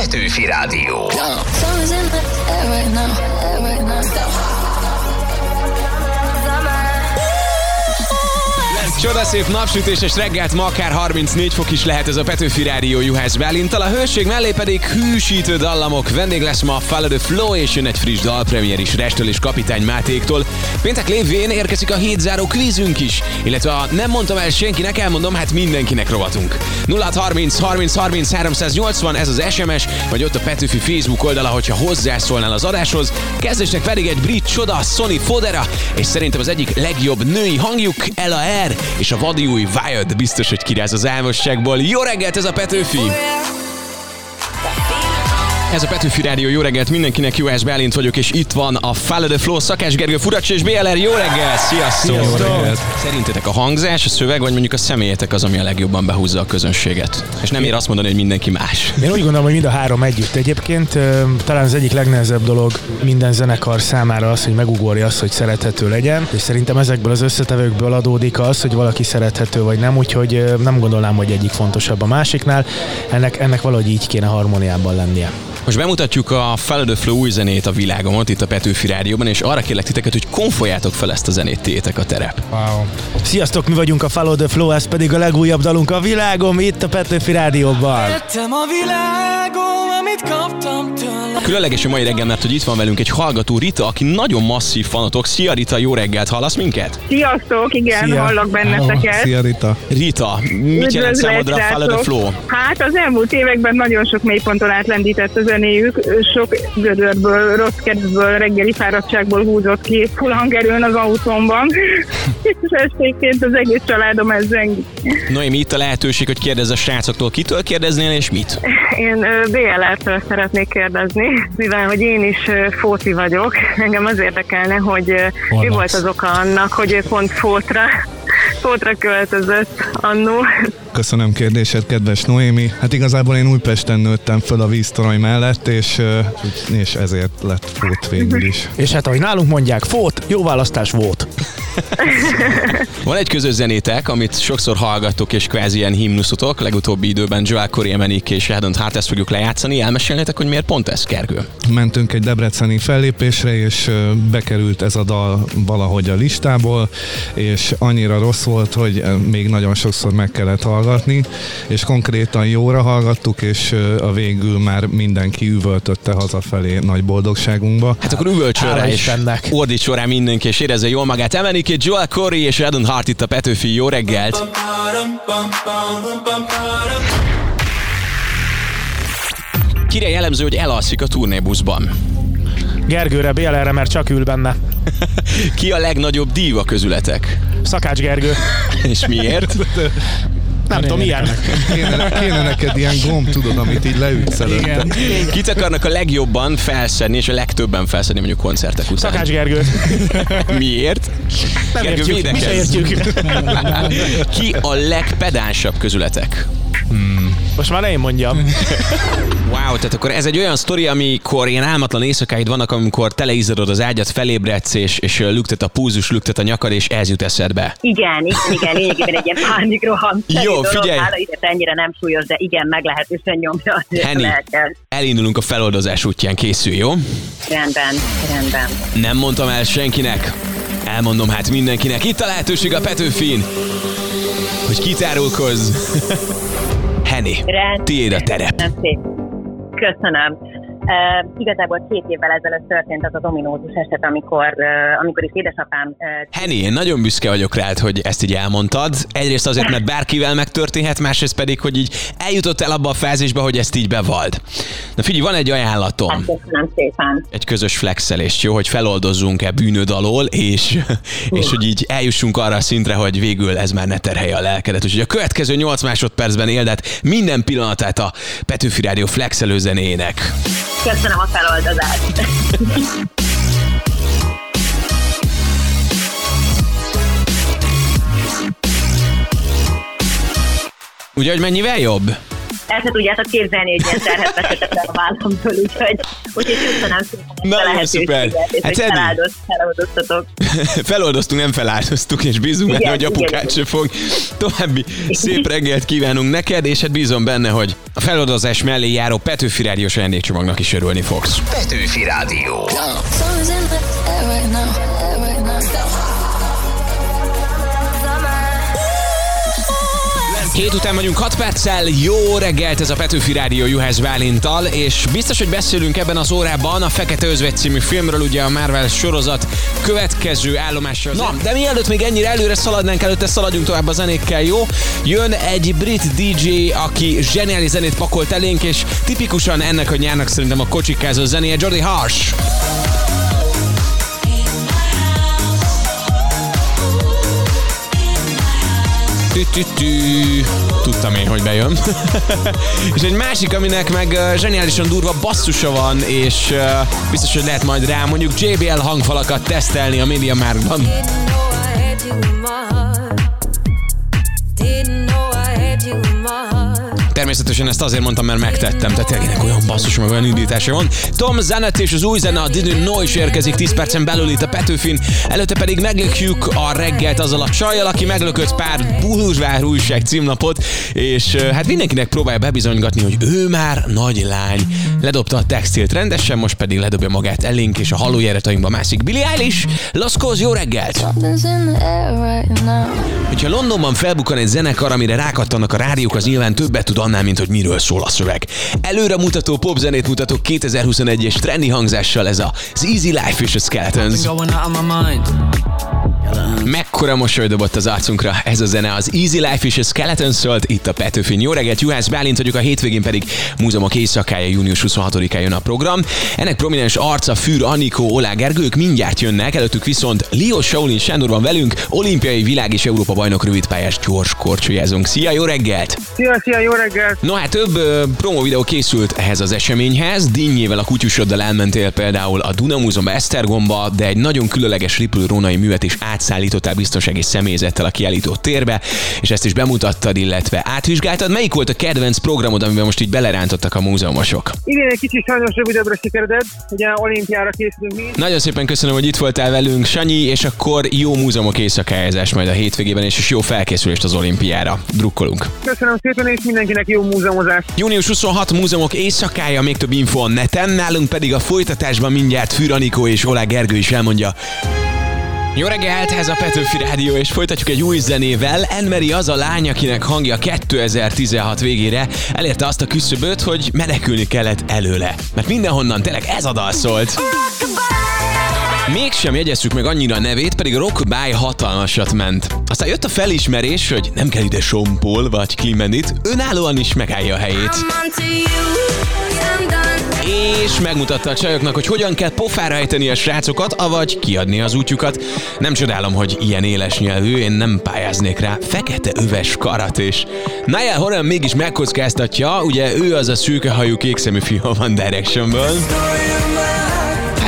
Petőfi Rádió. Summer's Csodaszép napsütéses reggelt, ma akár 34 fok is lehet ez a Petőfi Rádió Juhász Bálintal, a hőség mellé pedig hűsítő dallamok. Vendég lesz ma a Follow the Flow, és jön egy friss dalpremier is Restől és Kapitány Mátéktól. Péntek lévén érkezik a hétzáró kvízünk is, illetve a nem mondtam el senkinek, elmondom, hát mindenkinek rovatunk. 0630 30 30 380, ez az SMS, vagy ott a Petőfi Facebook oldala, hogyha hozzászólnál az adáshoz. Kezdésnek pedig egy brit csoda, Sony Fodera, és szerintem az egyik legjobb női hangjuk, Ella R és a vadi új Wild biztos, hogy kiráz az álmosságból. Jó reggelt, ez a Petőfi! Ez a Petőfi Rádió, jó reggelt mindenkinek, Juhász Bálint vagyok, és itt van a Follow the Flow, Szakás Gergő Furacs és BLR, jó reggel, sziasztok! Jó reggelt. Szerintetek a hangzás, a szöveg, vagy mondjuk a személyetek az, ami a legjobban behúzza a közönséget? És nem ér azt mondani, hogy mindenki más. Én úgy gondolom, hogy mind a három együtt. Egyébként talán az egyik legnehezebb dolog minden zenekar számára az, hogy megugorja azt, hogy szerethető legyen, és szerintem ezekből az összetevőkből adódik az, hogy valaki szerethető vagy nem, úgyhogy nem gondolnám, hogy egyik fontosabb a másiknál. Ennek, ennek valahogy így kéne harmóniában lennie. Most bemutatjuk a Follow the Flow új zenét a világomon, itt a Petőfi Rádióban, és arra kérlek titeket, hogy konfoljátok fel ezt a zenét, tétek a terep. Wow. Sziasztok, mi vagyunk a Follow the Flow, ez pedig a legújabb dalunk a világom, itt a Petőfi Rádióban. Tettem a világom, amit kaptam tőle. Különleges a mai reggel, mert hogy itt van velünk egy hallgató Rita, aki nagyon masszív fanotok. Szia Rita, jó reggelt, hallasz minket? Sziasztok, igen, Szia. hallok benneteket. Szia Rita. Rita, mit jelent számodra a Follow the. Flow? Hát az elmúlt években nagyon sok mélyponton átlendített a zenéjük, sok gödörből, rossz kedvből, reggeli fáradtságból húzott ki full hangerőn az autómban, és esténként az egész családom ez zengi. Noémi, itt a lehetőség, hogy kérdezz a srácoktól, kitől kérdeznél és mit? Én BLR-től szeretnék kérdezni, mivel hogy én is ö, fóci vagyok, engem az érdekelne, hogy ö, mi volt az oka annak, hogy ő pont fótra, fótra költözött annó. Köszönöm kérdésed, kedves Noémi. Hát igazából én Újpesten nőttem föl a víztorony mellett, és, és ezért lett fót végül is. És hát ahogy nálunk mondják, fót, jó választás volt. Van egy közös zenétek, amit sokszor hallgattok, és kvázi ilyen himnuszotok. Legutóbbi időben Joel Corey Emenik és Adam Hart ezt fogjuk lejátszani. Elmesélnétek, hogy miért pont ez, Kergő? Mentünk egy debreceni fellépésre, és bekerült ez a dal valahogy a listából, és annyira rossz volt, hogy még nagyon sokszor meg kellett hallgatni, és konkrétan jóra hallgattuk, és a végül már mindenki üvöltötte hazafelé nagy boldogságunkba. Hát akkor üvölcsön Hála rá és ordítson rá mindenki, és érezze jól magát. Emenik egy Joel Corey és Adam Hart itt a Petőfi. Jó reggelt! Kire jellemző, hogy elalszik a turnébuszban? Gergőre, BLR-re, mert csak ül benne. Ki a legnagyobb díva közületek? Szakács Gergő. És miért? Nem tudom, ilyen. Kéne, kéne neked ilyen gomb, tudod, amit így leütsz előtte. Kit akarnak a legjobban felszedni, és a legtöbben felszedni mondjuk koncertek után? Szakács Gergő. Miért? Nem Gergő, értjük, mi se értjük. Ki a legpedánsabb közületek? Most már ne én mondjam. Wow, tehát akkor ez egy olyan sztori, amikor ilyen álmatlan éjszakáid vannak, amikor teleizadod az ágyat, felébredsz, és, és lüktet a púzus, lüktet a nyakad, és ez jut eszedbe. Igen, igen, igen, lényegében egy ilyen pánikroham. Jó, figyelj. Hála ide ennyire nem súlyos, de igen, meglehetősen nyomja. azért Henny, lehet el. elindulunk a feloldozás útján, készül, jó? Rendben, rendben. Nem mondtam el senkinek. Elmondom hát mindenkinek. Itt a lehetőség a Petőfin, hogy kitárulkozz. Henny, Rend. tiéd a terep. Köszönöm. Uh, igazából két évvel ezelőtt történt az az ominózus eset, amikor, uh, amikor is édesapám uh, Henny, én nagyon büszke vagyok rád, hogy ezt így elmondtad. Egyrészt azért, mert bárkivel megtörténhet, másrészt pedig, hogy így eljutott el abba a fázisba, hogy ezt így bevald. Na figyelj, van egy ajánlatom. hát köszönöm szépen. egy közös flexelést, jó, hogy feloldozzunk-e bűnöd alól, és, és hogy így eljussunk arra a szintre, hogy végül ez már ne terhelje a lelkedet. Úgyhogy a következő 8 másodpercben éld át minden pillanatát a Petőfi Rádió flexelő zenének. Köszönöm a feloldozást. Ugye, hogy mennyivel jobb? El se tudjátok képzelni, hogy ilyen terhet le a vállamtól, úgyhogy, úgyhogy köszönöm szépen a Nagyon lehetőséget, szuper. és Hát hogy Edi. feláldozt, feloldoztatok. Feloldoztunk, nem feláldoztuk, és bízunk benne, hogy apukát igen. se fog. További szép reggelt kívánunk neked, és hát bízom benne, hogy a feloldozás mellé járó Petőfi Rádiós ajándékcsomagnak is örülni fogsz. Petőfi Rádió. Summer's Hét után vagyunk 6 perccel, jó reggelt ez a Petőfi Rádió Juhász Bálintal, és biztos, hogy beszélünk ebben az órában a Fekete Özvegy című filmről, ugye a Marvel sorozat következő állomása. Na, de mielőtt még ennyire előre szaladnánk, előtte szaladjunk tovább a zenékkel, jó? Jön egy brit DJ, aki zseniális zenét pakolt elénk, és tipikusan ennek a nyárnak szerintem a kocsikázó zenéje, Jordi Harsh. Tü-tü-tü. Tudtam én, hogy bejön. és egy másik, aminek meg zseniálisan durva basszusa van, és biztos, hogy lehet majd rá mondjuk JBL hangfalakat tesztelni a Media Marktban. Természetesen ezt azért mondtam, mert megtettem, tehát tényleg olyan basszus, meg olyan indítása van. Tom Zanet és az új zene a Didn't Know is érkezik 10 percen belül itt a Petőfin, előtte pedig meglökjük a reggelt azzal a csajjal, aki meglökött pár buluzsvár újság címlapot, és hát mindenkinek próbálja bebizonygatni, hogy ő már nagy lány. Ledobta a textilt rendesen, most pedig ledobja magát elénk, és a halójáratainkba mászik Billy Eilish. Laszkóz, jó reggelt! Hogyha Londonban felbukkan egy zenekar, amire rákattanak a rádiók, az nyilván többet tud annál, mint hogy miről szól a szöveg. Előre mutató popzenét mutatok 2021-es trendy hangzással ez a az Easy Life és a Skeletons. Mekkora mosoly dobott az arcunkra ez a zene, az Easy Life és a Skeleton szólt itt a Petőfin. Jó reggelt, Juhász Bálint vagyok, a hétvégén pedig múzeumok éjszakája június 26-án jön a program. Ennek prominens arca Fűr Anikó, Olá Gergők mindjárt jönnek, előttük viszont Leo Shaolin Sándor van velünk, olimpiai világ és Európa bajnok rövidpályás gyors korcsolyázunk. Szia, jó reggelt! Szia, szia, jó reggelt! No hát több ö, promo videó készült ehhez az eseményhez. Dinnyével a kutyusoddal elmentél például a Duna Múzeumba, Esztergomba, de egy nagyon különleges Ripple rónai művet is átszállítottál biztonsági személyzettel a kiállító térbe, és ezt is bemutattad, illetve átvizsgáltad. Melyik volt a kedvenc programod, amiben most így belerántottak a múzeumosok? Igen, egy kicsit sajnos rövidebbre sikeredett, ugye olimpiára készülünk mi. Nagyon szépen köszönöm, hogy itt voltál velünk, Sanyi, és akkor jó múzeumok éjszakájázás majd a hétvégében, és és jó felkészülést az olimpiára. Drukkolunk. Köszönöm szépen, és mindenkinek jó múzeumozást. Június 26 múzeumok éjszakája, még több info a neten, nálunk pedig a folytatásban mindjárt Fűr és Olá Gergő is elmondja, jó reggelt, ez a Petőfi Rádió, és folytatjuk egy új zenével. Enmeri az a lány, akinek hangja 2016 végére elérte azt a küszöböt, hogy menekülni kellett előle. Mert mindenhonnan tényleg ez a dal szólt. Mégsem jegyeztük meg annyira a nevét, pedig a Rockbye hatalmasat ment. Aztán jött a felismerés, hogy nem kell ide Sompol vagy Klimenit, önállóan is megállja a helyét. És megmutatta a csajoknak, hogy hogyan kell pofára ejteni a srácokat, avagy kiadni az útjukat. Nem csodálom, hogy ilyen éles nyelvű, én nem pályáznék rá. Fekete öves karat és Niall Horan mégis megkockáztatja, ugye ő az a szőkehajú kékszemű fiú a One Directionből.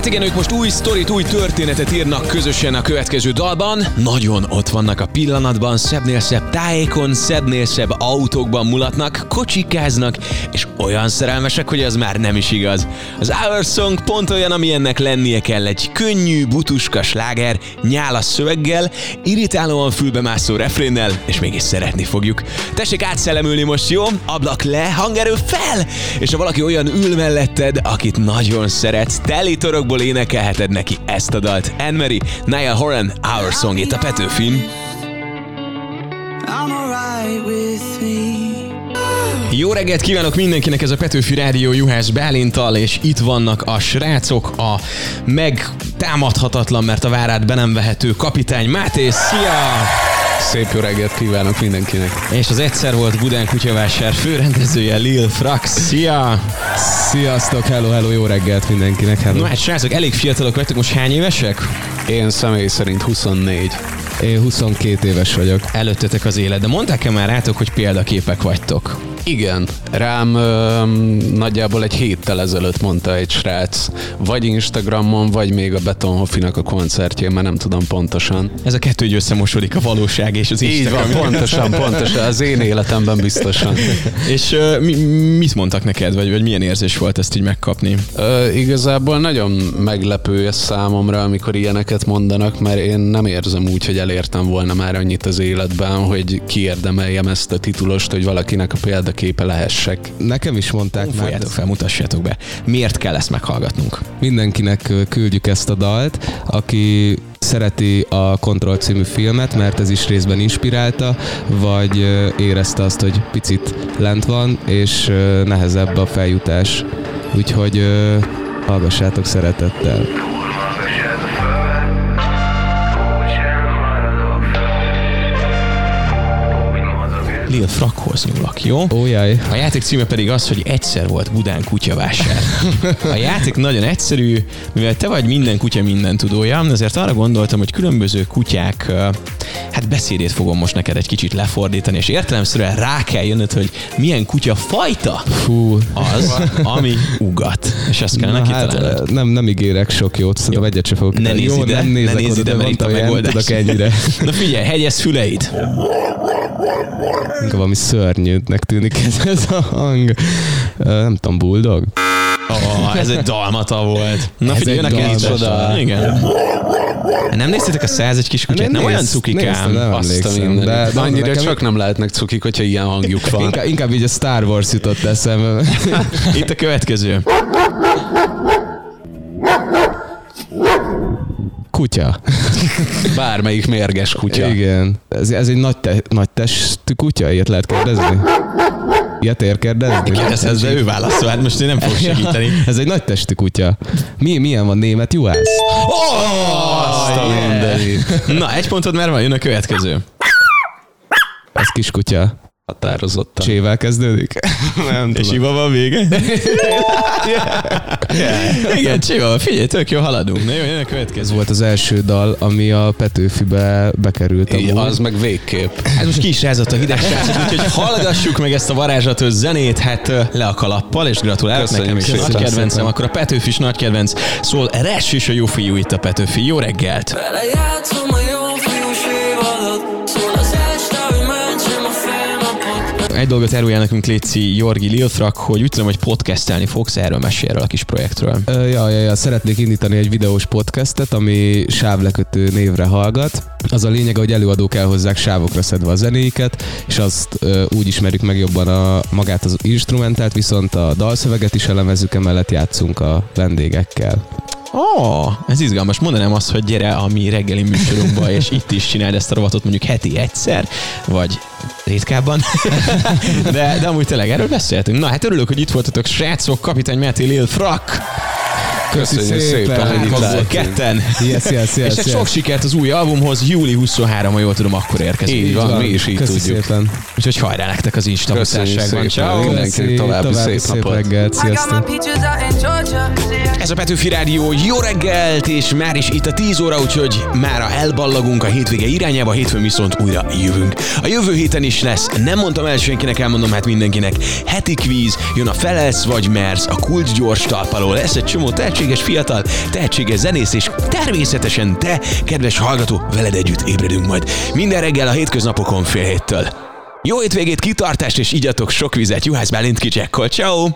Hát igen, ők most új sztorit, új történetet írnak közösen a következő dalban. Nagyon ott vannak a pillanatban, szebbnél szebb tájékon, szebbnél szebb autókban mulatnak, kocsikáznak, és olyan szerelmesek, hogy az már nem is igaz. Az Our Song pont olyan, ami ennek lennie kell. Egy könnyű, butuska sláger, nyálas szöveggel, irritálóan fülbemászó refrénnel, és mégis szeretni fogjuk. Tessék átszellemülni most, jó? Ablak le, hangerő fel! És ha valaki olyan ül melletted, akit nagyon szeretsz, teli torokból énekelheted neki ezt a dalt. Anne-Marie, Niall Horan, Our Song itt a Petőfin. I'm alright with me. Jó reggelt kívánok mindenkinek, ez a Petőfi Rádió Juhász Bálintal, és itt vannak a srácok, a megtámadhatatlan, mert a várát be nem vehető kapitány Máté, szia! Szép jó reggelt kívánok mindenkinek. És az egyszer volt Budán kutyavásár főrendezője Lil Frax, szia! Sziasztok, hello, hello, jó reggelt mindenkinek, hello. No hát srácok, elég fiatalok vagytok, most hány évesek? Én személy szerint 24. Én 22 éves vagyok. Előttetek az élet, de mondták-e már rátok, hogy példaképek vagytok? Igen, rám ö, nagyjából egy héttel ezelőtt mondta egy srác, vagy Instagramon, vagy még a Betonhoffinak a koncertjén, már nem tudom pontosan. Ez a kettő így összemosodik a valóság és az Így Instagram. van, pontosan, pontosan, az én életemben biztosan. És uh, mi, mit mondtak neked, vagy, vagy milyen érzés volt ezt így megkapni? Ö, igazából nagyon meglepő ez számomra, amikor ilyeneket mondanak, mert én nem érzem úgy, hogy elértem volna már annyit az életben, hogy kiérdemeljem ezt a titulost, hogy valakinek a példaképe lehessek. Nekem is mondták már, Folyjátok fel, mutassátok be. Miért kell ezt meghallgatnunk? mindenkinek küldjük ezt a dalt, aki szereti a Control című filmet, mert ez is részben inspirálta, vagy érezte azt, hogy picit lent van, és nehezebb a feljutás. Úgyhogy hallgassátok szeretettel. Lil Frakhoz nyúlok, jó? Ó, jaj. A játék címe pedig az, hogy egyszer volt Budán kutyavásár. A játék nagyon egyszerű, mivel te vagy minden kutya minden tudója, ezért arra gondoltam, hogy különböző kutyák, hát beszédét fogom most neked egy kicsit lefordítani, és értelemszerűen rá kell jönnöd, hogy milyen kutya fajta Fú, az, ami ugat. És ezt kellene Na, hát, kitalálnod. ö, nem, nem ígérek sok jót, szerintem egyet sem fogok. Ne nézz ide, nem ne nézek nézz oda, ide, de mert itt a megoldás. ennyire. Na figyelj, hegyez füleid. Inkább valami szörnyűnek tűnik ez, ez a hang. Nem tudom, bulldog? Oh, ez egy dalmata volt. Na Ez figyelj, egy jön a dalmata. csoda. Igen. Nem néztétek a 101 kis kutyát? Nem, olyan néztem, cukikám. nem Azt a mindenit. de, de Annyira nekem csak nem lehetnek cukik, hogyha ilyen hangjuk van. Inkább, inkább így a Star Wars jutott eszembe. Itt a következő. Kutya. Bármelyik mérges kutya. Igen. Ez, ez egy nagy, te, nagy testű kutya, ilyet lehet kérdezni? Ilyet ér kérdezni? Kérdezhez, de ő válaszol, hát most én nem fogok segíteni. Ez egy nagy testű kutya. Mi, milyen van német juhász? Azt a mindenit. Na, egy pontod már van, jön a következő. Ez kis kutya. Határozottan. Csével kezdődik? Nem És tudom. iva van vége? Igen, Csiva, figyelj, tök jó haladunk. Na jó, jön a Ez következő. volt az első dal, ami a Petőfibe bekerült. Amúgy. az meg végképp. Hát most ki is rázott a hideg srácok, úgyhogy hallgassuk meg ezt a varázslatos zenét, hát le a kalappal, és gratulálok Köszönjük nekem is. Nagy kedvencem, Szépen. akkor a Petőfi is nagy kedvenc. Szól Res és a jó fiú itt a Petőfi. Jó reggelt! Belejátszom a jó Egy dolgot árulja nekünk Léci Jorgi Lilfrak, hogy úgy tudom, hogy podcastelni fogsz, erről mesél erről a kis projektről. Ö, Ja, ja, ja, szeretnék indítani egy videós podcastet, ami sávlekötő névre hallgat. Az a lényeg, hogy előadók elhozzák sávokra szedve a zenéiket, és azt ö, úgy ismerjük meg jobban a, magát az instrumentált, viszont a dalszöveget is elemezzük, emellett játszunk a vendégekkel. Ó, oh, ez izgalmas. Mondanám azt, hogy gyere a mi reggeli műsorunkba, és itt is csináld ezt a rovatot mondjuk heti egyszer, vagy ritkábban. de, de amúgy tényleg erről beszéltünk. Na hát örülök, hogy itt voltatok, srácok, kapitány Máté Lil Frak. Köszönjük szépen, hogy itt lehetünk. ketten. Yes, yes, yes, és hát yes. sok sikert az új albumhoz, júli 23, ha jól tudom, akkor érkezünk. Így van, mi is így Köszi tudjuk. szépen. Úgyhogy hajrá nektek az Insta mutatságban. Ciao. Mindenkinek további további szép szép napot. reggelt, sziasztok! Ez a Petőfi Rádió, jó reggelt, és már is itt a 10 óra, úgyhogy mára elballagunk a hétvége irányába, hétfőn viszont újra jövünk. A jövő héten is lesz, nem mondtam el senkinek, elmondom hát mindenkinek, heti kvíz, jön a Felelsz vagy Mersz, a Kult gyors talpaló, lesz egy csomó tehetséges fiatal, tehetséges zenész, és természetesen te, kedves hallgató, veled együtt ébredünk majd. Minden reggel a hétköznapokon fél héttől. Jó hétvégét, kitartást, és igyatok sok vizet, Juhász Bálint kicsekkol, ciao.